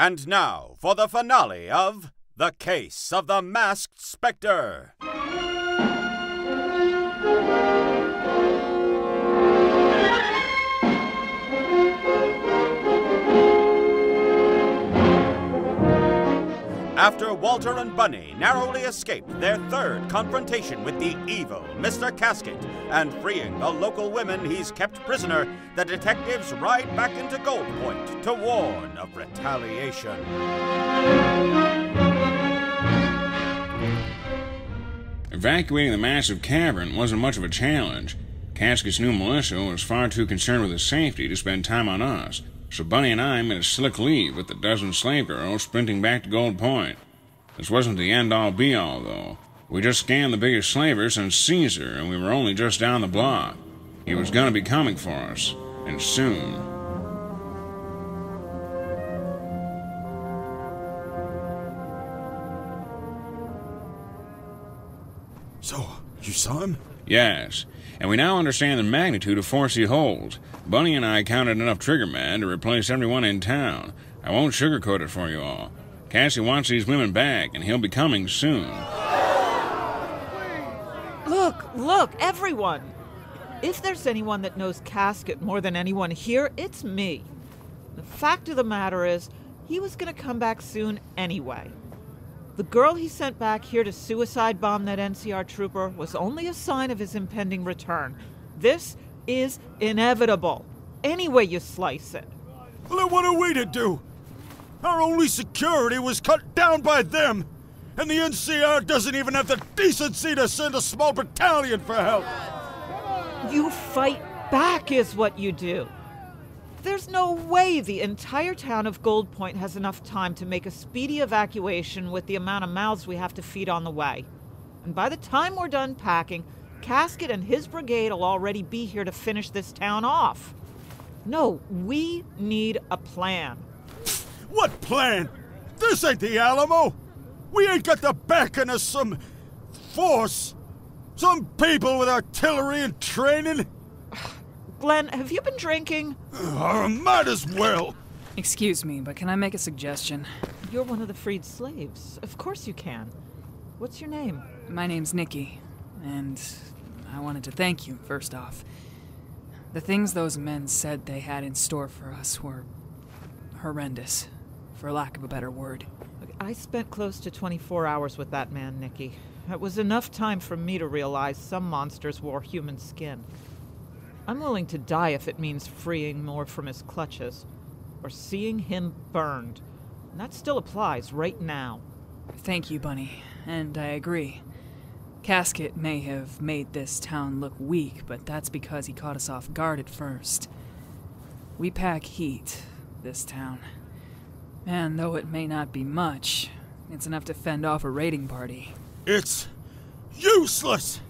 And now for the finale of The Case of the Masked Spectre. After Walter and Bunny narrowly escaped their third confrontation with the evil Mr. Casket and freeing the local women he's kept prisoner, the detectives ride back into Gold Point to warn of retaliation. Evacuating the massive cavern wasn't much of a challenge. Casket's new militia was far too concerned with his safety to spend time on us, so Bunny and I made a slick leave with a dozen slave girls sprinting back to Gold Point. This wasn't the end all be all, though. We just scanned the biggest slaver since Caesar, and we were only just down the block. He was gonna be coming for us, and soon. So, you saw him? Yes, and we now understand the magnitude of force he holds. Bunny and I counted enough triggermen to replace everyone in town. I won't sugarcoat it for you all. Cassie wants these women back, and he'll be coming soon. Look, look, everyone! If there's anyone that knows Casket more than anyone here, it's me. The fact of the matter is, he was gonna come back soon anyway. The girl he sent back here to suicide bomb that NCR trooper was only a sign of his impending return. This is inevitable, any way you slice it. Well, then what are we to do? Our only security was cut down by them, and the NCR doesn't even have the decency to send a small battalion for help. You fight back, is what you do. There's no way the entire town of Gold Point has enough time to make a speedy evacuation with the amount of mouths we have to feed on the way. And by the time we're done packing, Casket and his brigade will already be here to finish this town off. No, we need a plan. What plan? This ain't the Alamo. We ain't got the backing of some force. Some people with artillery and training. Glenn, have you been drinking? Uh, might as well. Excuse me, but can I make a suggestion? You're one of the freed slaves. Of course you can. What's your name? My name's Nikki, and I wanted to thank you, first off. The things those men said they had in store for us were horrendous, for lack of a better word. Look, I spent close to 24 hours with that man, Nikki. It was enough time for me to realize some monsters wore human skin. I'm willing to die if it means freeing more from his clutches, or seeing him burned. And that still applies right now. Thank you, Bunny, and I agree. Casket may have made this town look weak, but that's because he caught us off guard at first. We pack heat, this town. And though it may not be much, it's enough to fend off a raiding party. It's useless.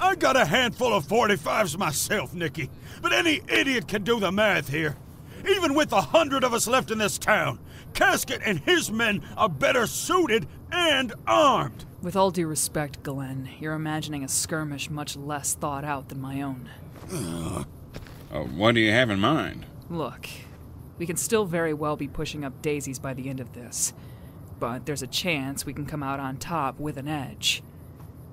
I got a handful of 45s myself, Nicky, but any idiot can do the math here. Even with a hundred of us left in this town, Casket and his men are better suited and armed. With all due respect, Glenn, you're imagining a skirmish much less thought out than my own. Uh, what do you have in mind? Look, we can still very well be pushing up daisies by the end of this, but there's a chance we can come out on top with an edge.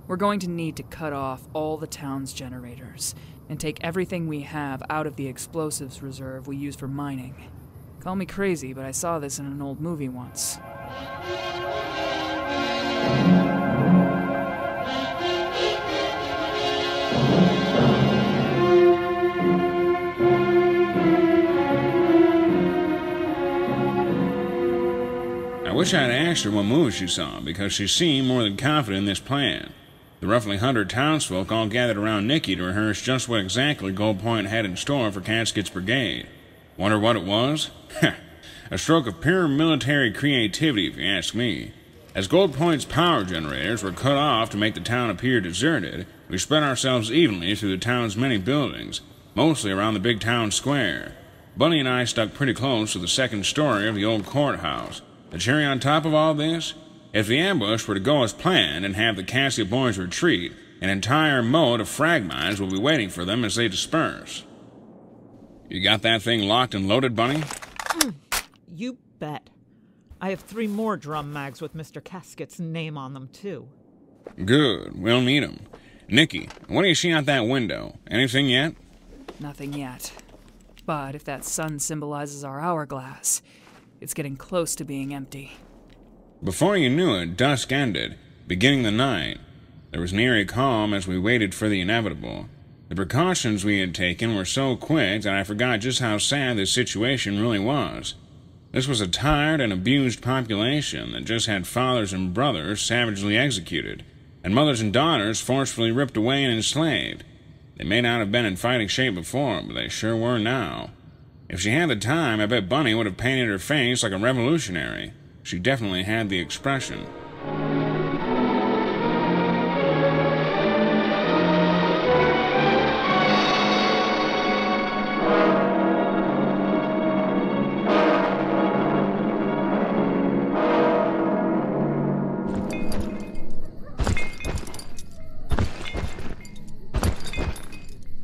We're going to need to cut off all the town's generators and take everything we have out of the explosives reserve we use for mining. Call me crazy, but I saw this in an old movie once. I wish I'd asked her what movie she saw, because she seemed more than confident in this plan. The roughly hundred townsfolk all gathered around Nicky to rehearse just what exactly Gold Point had in store for Casket's brigade. Wonder what it was? a stroke of pure military creativity, if you ask me. As Gold Point's power generators were cut off to make the town appear deserted, we spread ourselves evenly through the town's many buildings, mostly around the big town square. Bunny and I stuck pretty close to the second story of the old courthouse. The cherry on top of all this? If the ambush were to go as planned and have the Cassie boys retreat, an entire moat of frag mines will be waiting for them as they disperse. You got that thing locked and loaded, Bunny? Mm, you bet. I have three more drum mags with Mr. Casket's name on them, too. Good. We'll need 'em. Nikki, what do you see out that window? Anything yet? Nothing yet. But if that sun symbolizes our hourglass, it's getting close to being empty. Before you knew it, dusk ended, beginning the night. There was an eerie calm as we waited for the inevitable. The precautions we had taken were so quick that I forgot just how sad this situation really was. This was a tired and abused population that just had fathers and brothers savagely executed, and mothers and daughters forcefully ripped away and enslaved. They may not have been in fighting shape before, but they sure were now. If she had the time, I bet Bunny would have painted her face like a revolutionary. She definitely had the expression.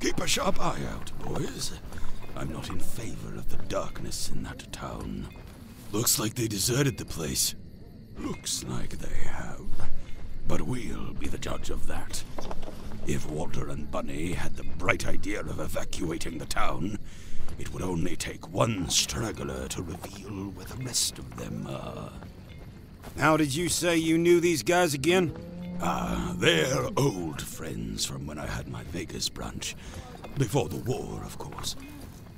Keep a sharp eye out, boys. I'm not in favor of the darkness in that town. Looks like they deserted the place. Looks like they have. But we'll be the judge of that. If Walter and Bunny had the bright idea of evacuating the town, it would only take one straggler to reveal where the rest of them are. How did you say you knew these guys again? Ah, they're old friends from when I had my Vegas branch. Before the war, of course.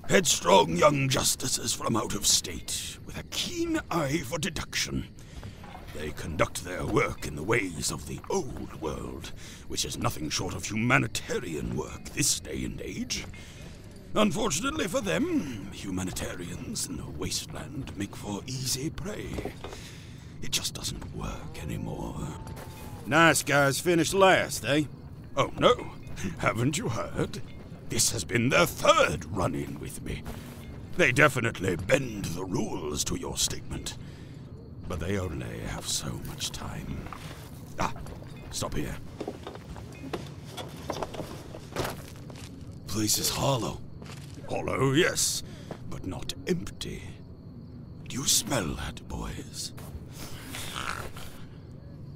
Headstrong young justices from out of state, with a keen eye for deduction. They conduct their work in the ways of the old world, which is nothing short of humanitarian work this day and age. Unfortunately for them, humanitarians in the wasteland make for easy prey. It just doesn't work anymore. Nice guys finished last, eh? Oh no, haven't you heard? This has been their third run in with me. They definitely bend the rules to your statement. But they only have so much time. Ah, stop here. Place is hollow. Hollow, yes, but not empty. Do you smell that, boys?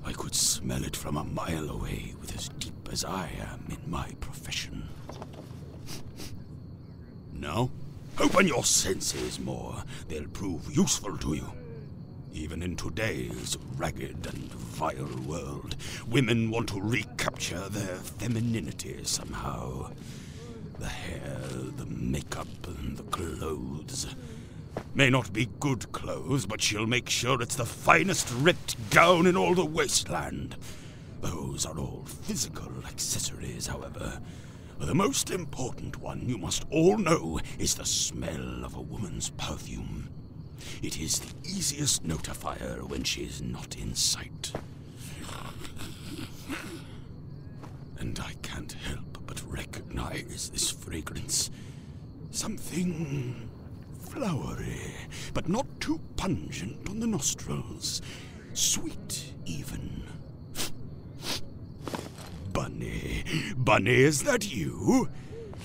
I could smell it from a mile away with as deep as I am in my profession. No? Open your senses more. They'll prove useful to you. Even in today's ragged and vile world, women want to recapture their femininity somehow. The hair, the makeup, and the clothes. May not be good clothes, but she'll make sure it's the finest ripped gown in all the wasteland. Those are all physical accessories, however. The most important one you must all know is the smell of a woman's perfume. It is the easiest notifier when she is not in sight. And I can't help but recognize this fragrance. Something flowery, but not too pungent on the nostrils. Sweet, even. Bunny, Bunny, is that you?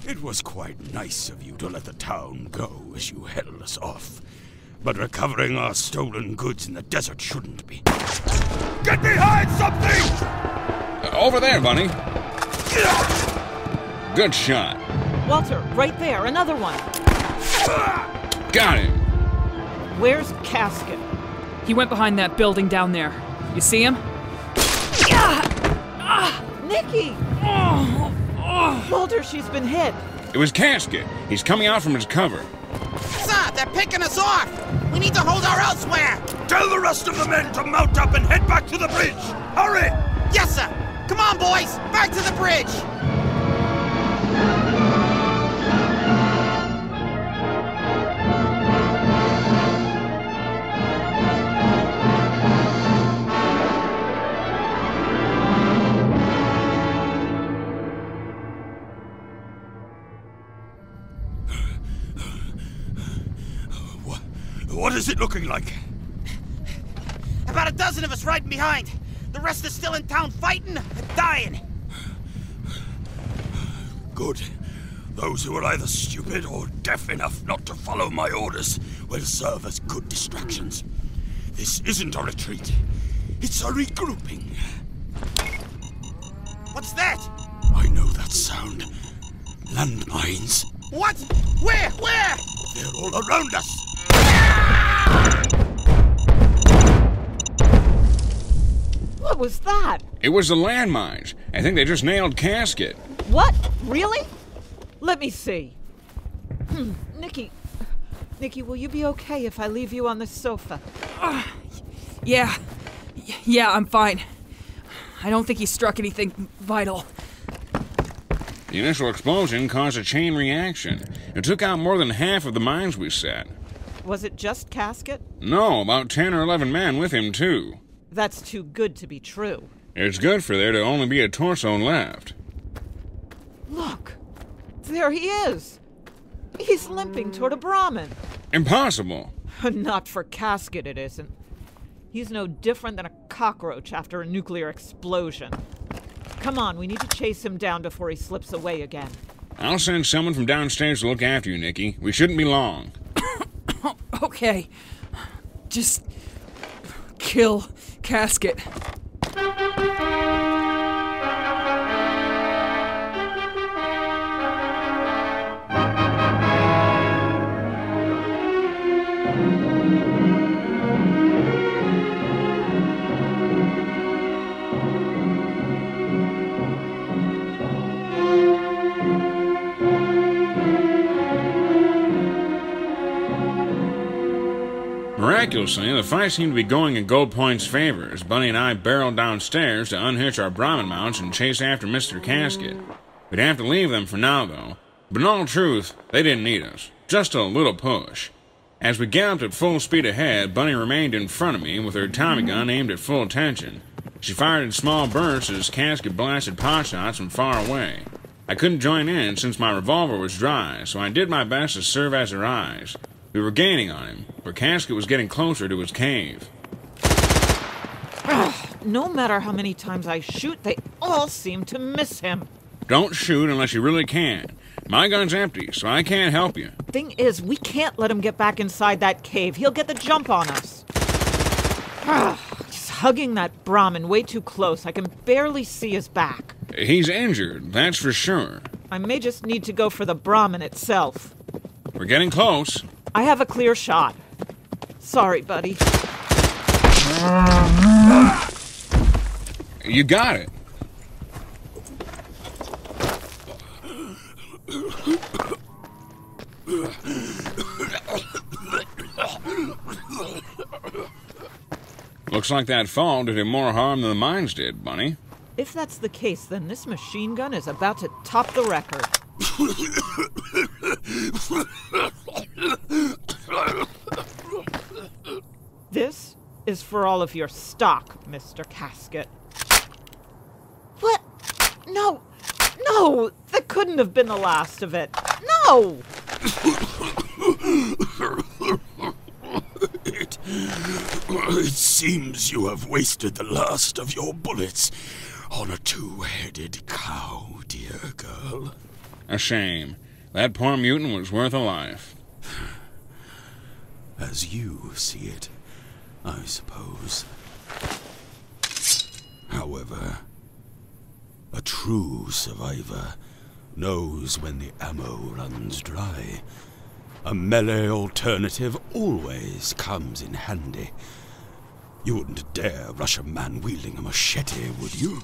It was quite nice of you to let the town go as you held us off. But recovering our stolen goods in the desert shouldn't be. Get behind something! Uh, over there, Bunny. Good shot. Walter, right there, another one. Got him. Where's Casket? He went behind that building down there. You see him? Nikki! Walter, she's been hit. It was Casket. He's coming out from his cover. Sir, they're picking us off! We need to hold our elsewhere! Tell the rest of the men to mount up and head back to the bridge! Hurry! Yes, sir! Come on, boys! Back to the bridge! It looking like? About a dozen of us riding behind. The rest are still in town fighting and dying. Good. Those who are either stupid or deaf enough not to follow my orders will serve as good distractions. This isn't a retreat. It's a regrouping. What's that? I know that sound. Landmines. What? Where? Where? They're all around us. What was that? It was the landmines. I think they just nailed Casket. What? Really? Let me see. Hmm, Nikki. Nikki, will you be okay if I leave you on the sofa? Yeah. Yeah, I'm fine. I don't think he struck anything vital. The initial explosion caused a chain reaction. It took out more than half of the mines we set. Was it just Casket? No, about 10 or 11 men with him, too. That's too good to be true. It's good for there to only be a torso left. Look! There he is! He's limping toward a Brahmin. Impossible. Not for Casket, it isn't. He's no different than a cockroach after a nuclear explosion. Come on, we need to chase him down before he slips away again. I'll send someone from downstairs to look after you, Nikki. We shouldn't be long. Okay. Just kill Casket. Miraculously, the fight seemed to be going in Gold Point's favor as Bunny and I barreled downstairs to unhitch our Brahmin mounts and chase after Mr. Casket. We'd have to leave them for now, though. But in all truth, they didn't need us. Just a little push. As we galloped at full speed ahead, Bunny remained in front of me with her Tommy gun aimed at full attention. She fired in small bursts as Casket blasted pot shots from far away. I couldn't join in since my revolver was dry, so I did my best to serve as her eyes. We were gaining on him, but Casket was getting closer to his cave. No matter how many times I shoot, they all seem to miss him. Don't shoot unless you really can. My gun's empty, so I can't help you. Thing is, we can't let him get back inside that cave. He'll get the jump on us. He's hugging that Brahmin way too close. I can barely see his back. He's injured, that's for sure. I may just need to go for the Brahmin itself. We're getting close. I have a clear shot. Sorry, buddy. You got it. Looks like that fall did him more harm than the mines did, Bunny. If that's the case, then this machine gun is about to top the record. This is for all of your stock, Mr. Casket. What? No! No! That couldn't have been the last of it. No! It, it seems you have wasted the last of your bullets on a two-headed cow, dear girl. A shame. That poor mutant was worth a life. As you see it, I suppose. However, a true survivor knows when the ammo runs dry. A melee alternative always comes in handy. You wouldn't dare rush a man wielding a machete, would you?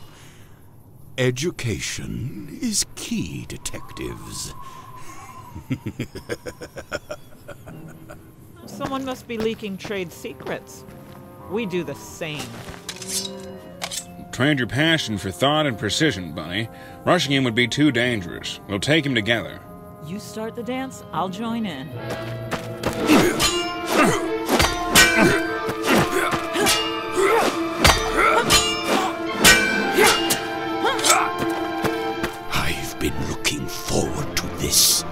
Education is key, detectives. Someone must be leaking trade secrets. We do the same. Trade your passion for thought and precision, Bunny. Rushing him would be too dangerous. We'll take him together. You start the dance, I'll join in. I've been looking forward to this.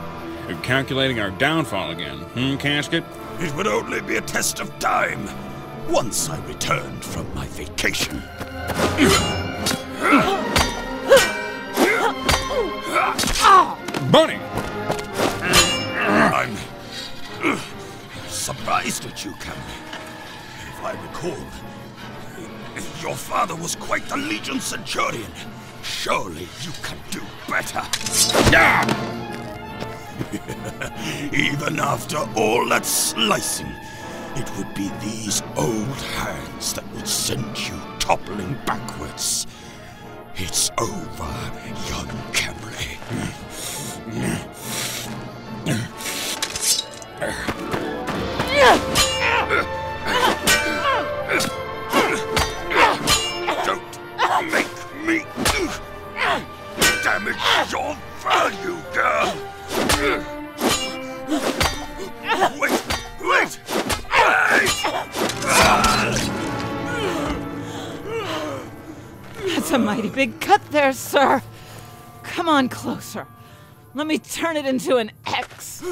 You're calculating our downfall again, hmm, Casket? It would only be a test of time. Once I returned from my vacation. Bunny! I'm surprised at you, Cameron. If I recall, your father was quite the Legion Centurion. Surely you can do better. Even after all that slicing, it would be these old hands that would send you toppling backwards. It's over, young Kemley. Closer. Let me turn it into an X.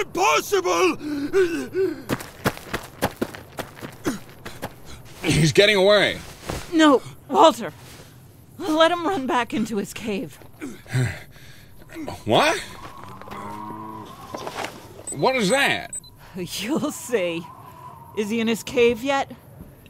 Impossible! He's getting away. No, Walter. Let him run back into his cave. What? What is that? You'll see. Is he in his cave yet?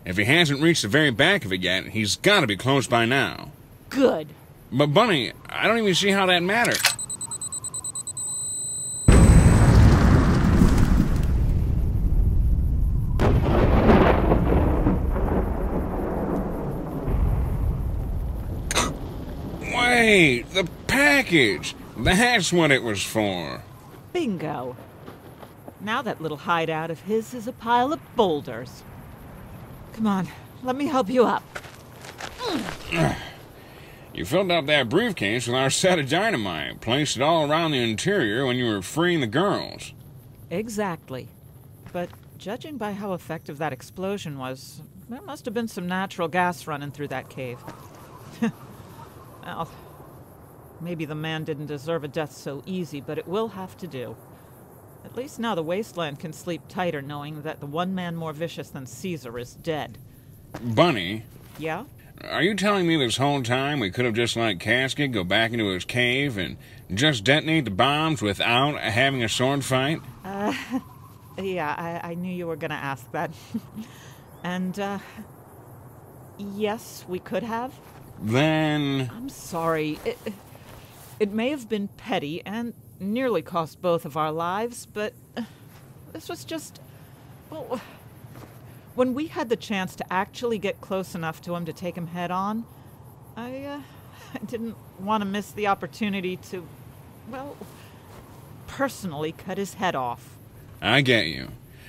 If he hasn't reached the very back of it yet, he's gotta be close by now. Good. But, Bunny, I don't even see how that matters. Wait, the package! That's what it was for. Bingo. Now that little hideout of his is a pile of boulders. Come on, let me help you up. You filled up that briefcase with our set of dynamite, placed it all around the interior when you were freeing the girls. Exactly. But judging by how effective that explosion was, there must have been some natural gas running through that cave. well, maybe the man didn't deserve a death so easy, but it will have to do. At least now the wasteland can sleep tighter knowing that the one man more vicious than Caesar is dead. Bunny, Yeah? Are you telling me this whole time we could have just let Casket go back into his cave and just detonate the bombs without having a sword fight? Yeah, I, I knew you were going to ask that. and, uh, yes, we could have. Then. I'm sorry. It, it may have been petty and nearly cost both of our lives, but uh, this was just. Well, when we had the chance to actually get close enough to him to take him head on, I, uh, I didn't want to miss the opportunity to, well, personally cut his head off. I get you.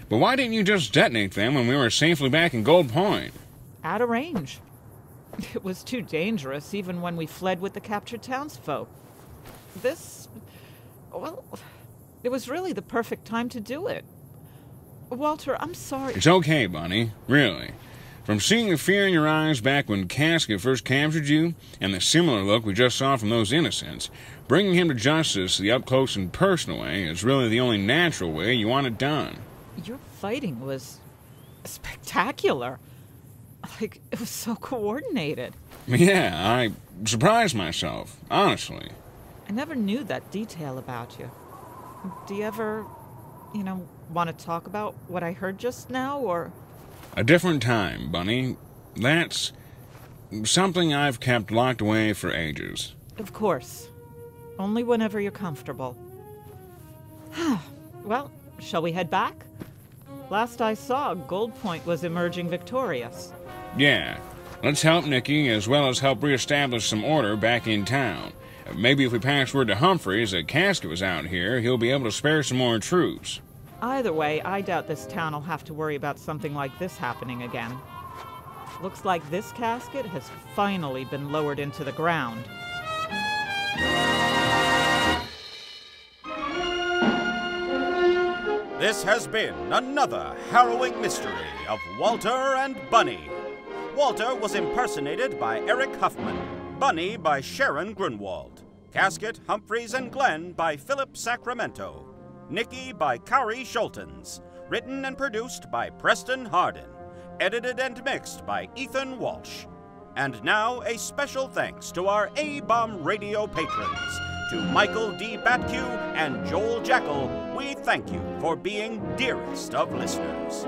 But why didn't you just detonate them when we were safely back in Gold Point? Out of range. It was too dangerous even when we fled with the captured townsfolk. This. Well, it was really the perfect time to do it. Walter, I'm sorry. It's okay, Bunny. Really. From seeing the fear in your eyes back when Casket first captured you, and the similar look we just saw from those innocents, bringing him to justice the up close and personal way is really the only natural way you want it done. Your fighting was spectacular. Like, it was so coordinated. Yeah, I surprised myself, honestly. I never knew that detail about you. Do you ever, you know, want to talk about what I heard just now, or. A different time, Bunny. That's something I've kept locked away for ages. Of course. Only whenever you're comfortable. well, shall we head back? Last I saw, Gold Point was emerging victorious. Yeah, let's help Nicky as well as help reestablish some order back in town. Maybe if we pass word to Humphreys that Casket was out here, he'll be able to spare some more troops. Either way, I doubt this town will have to worry about something like this happening again. Looks like this casket has finally been lowered into the ground. This has been another harrowing mystery of Walter and Bunny. Walter was impersonated by Eric Huffman, Bunny by Sharon Grunwald, Casket, Humphreys, and Glenn by Philip Sacramento, Nicky by Kari Schultens, written and produced by Preston Hardin, edited and mixed by Ethan Walsh. And now, a special thanks to our A Bomb Radio patrons To Michael D. Batcue and Joel Jackal, we thank you for being dearest of listeners.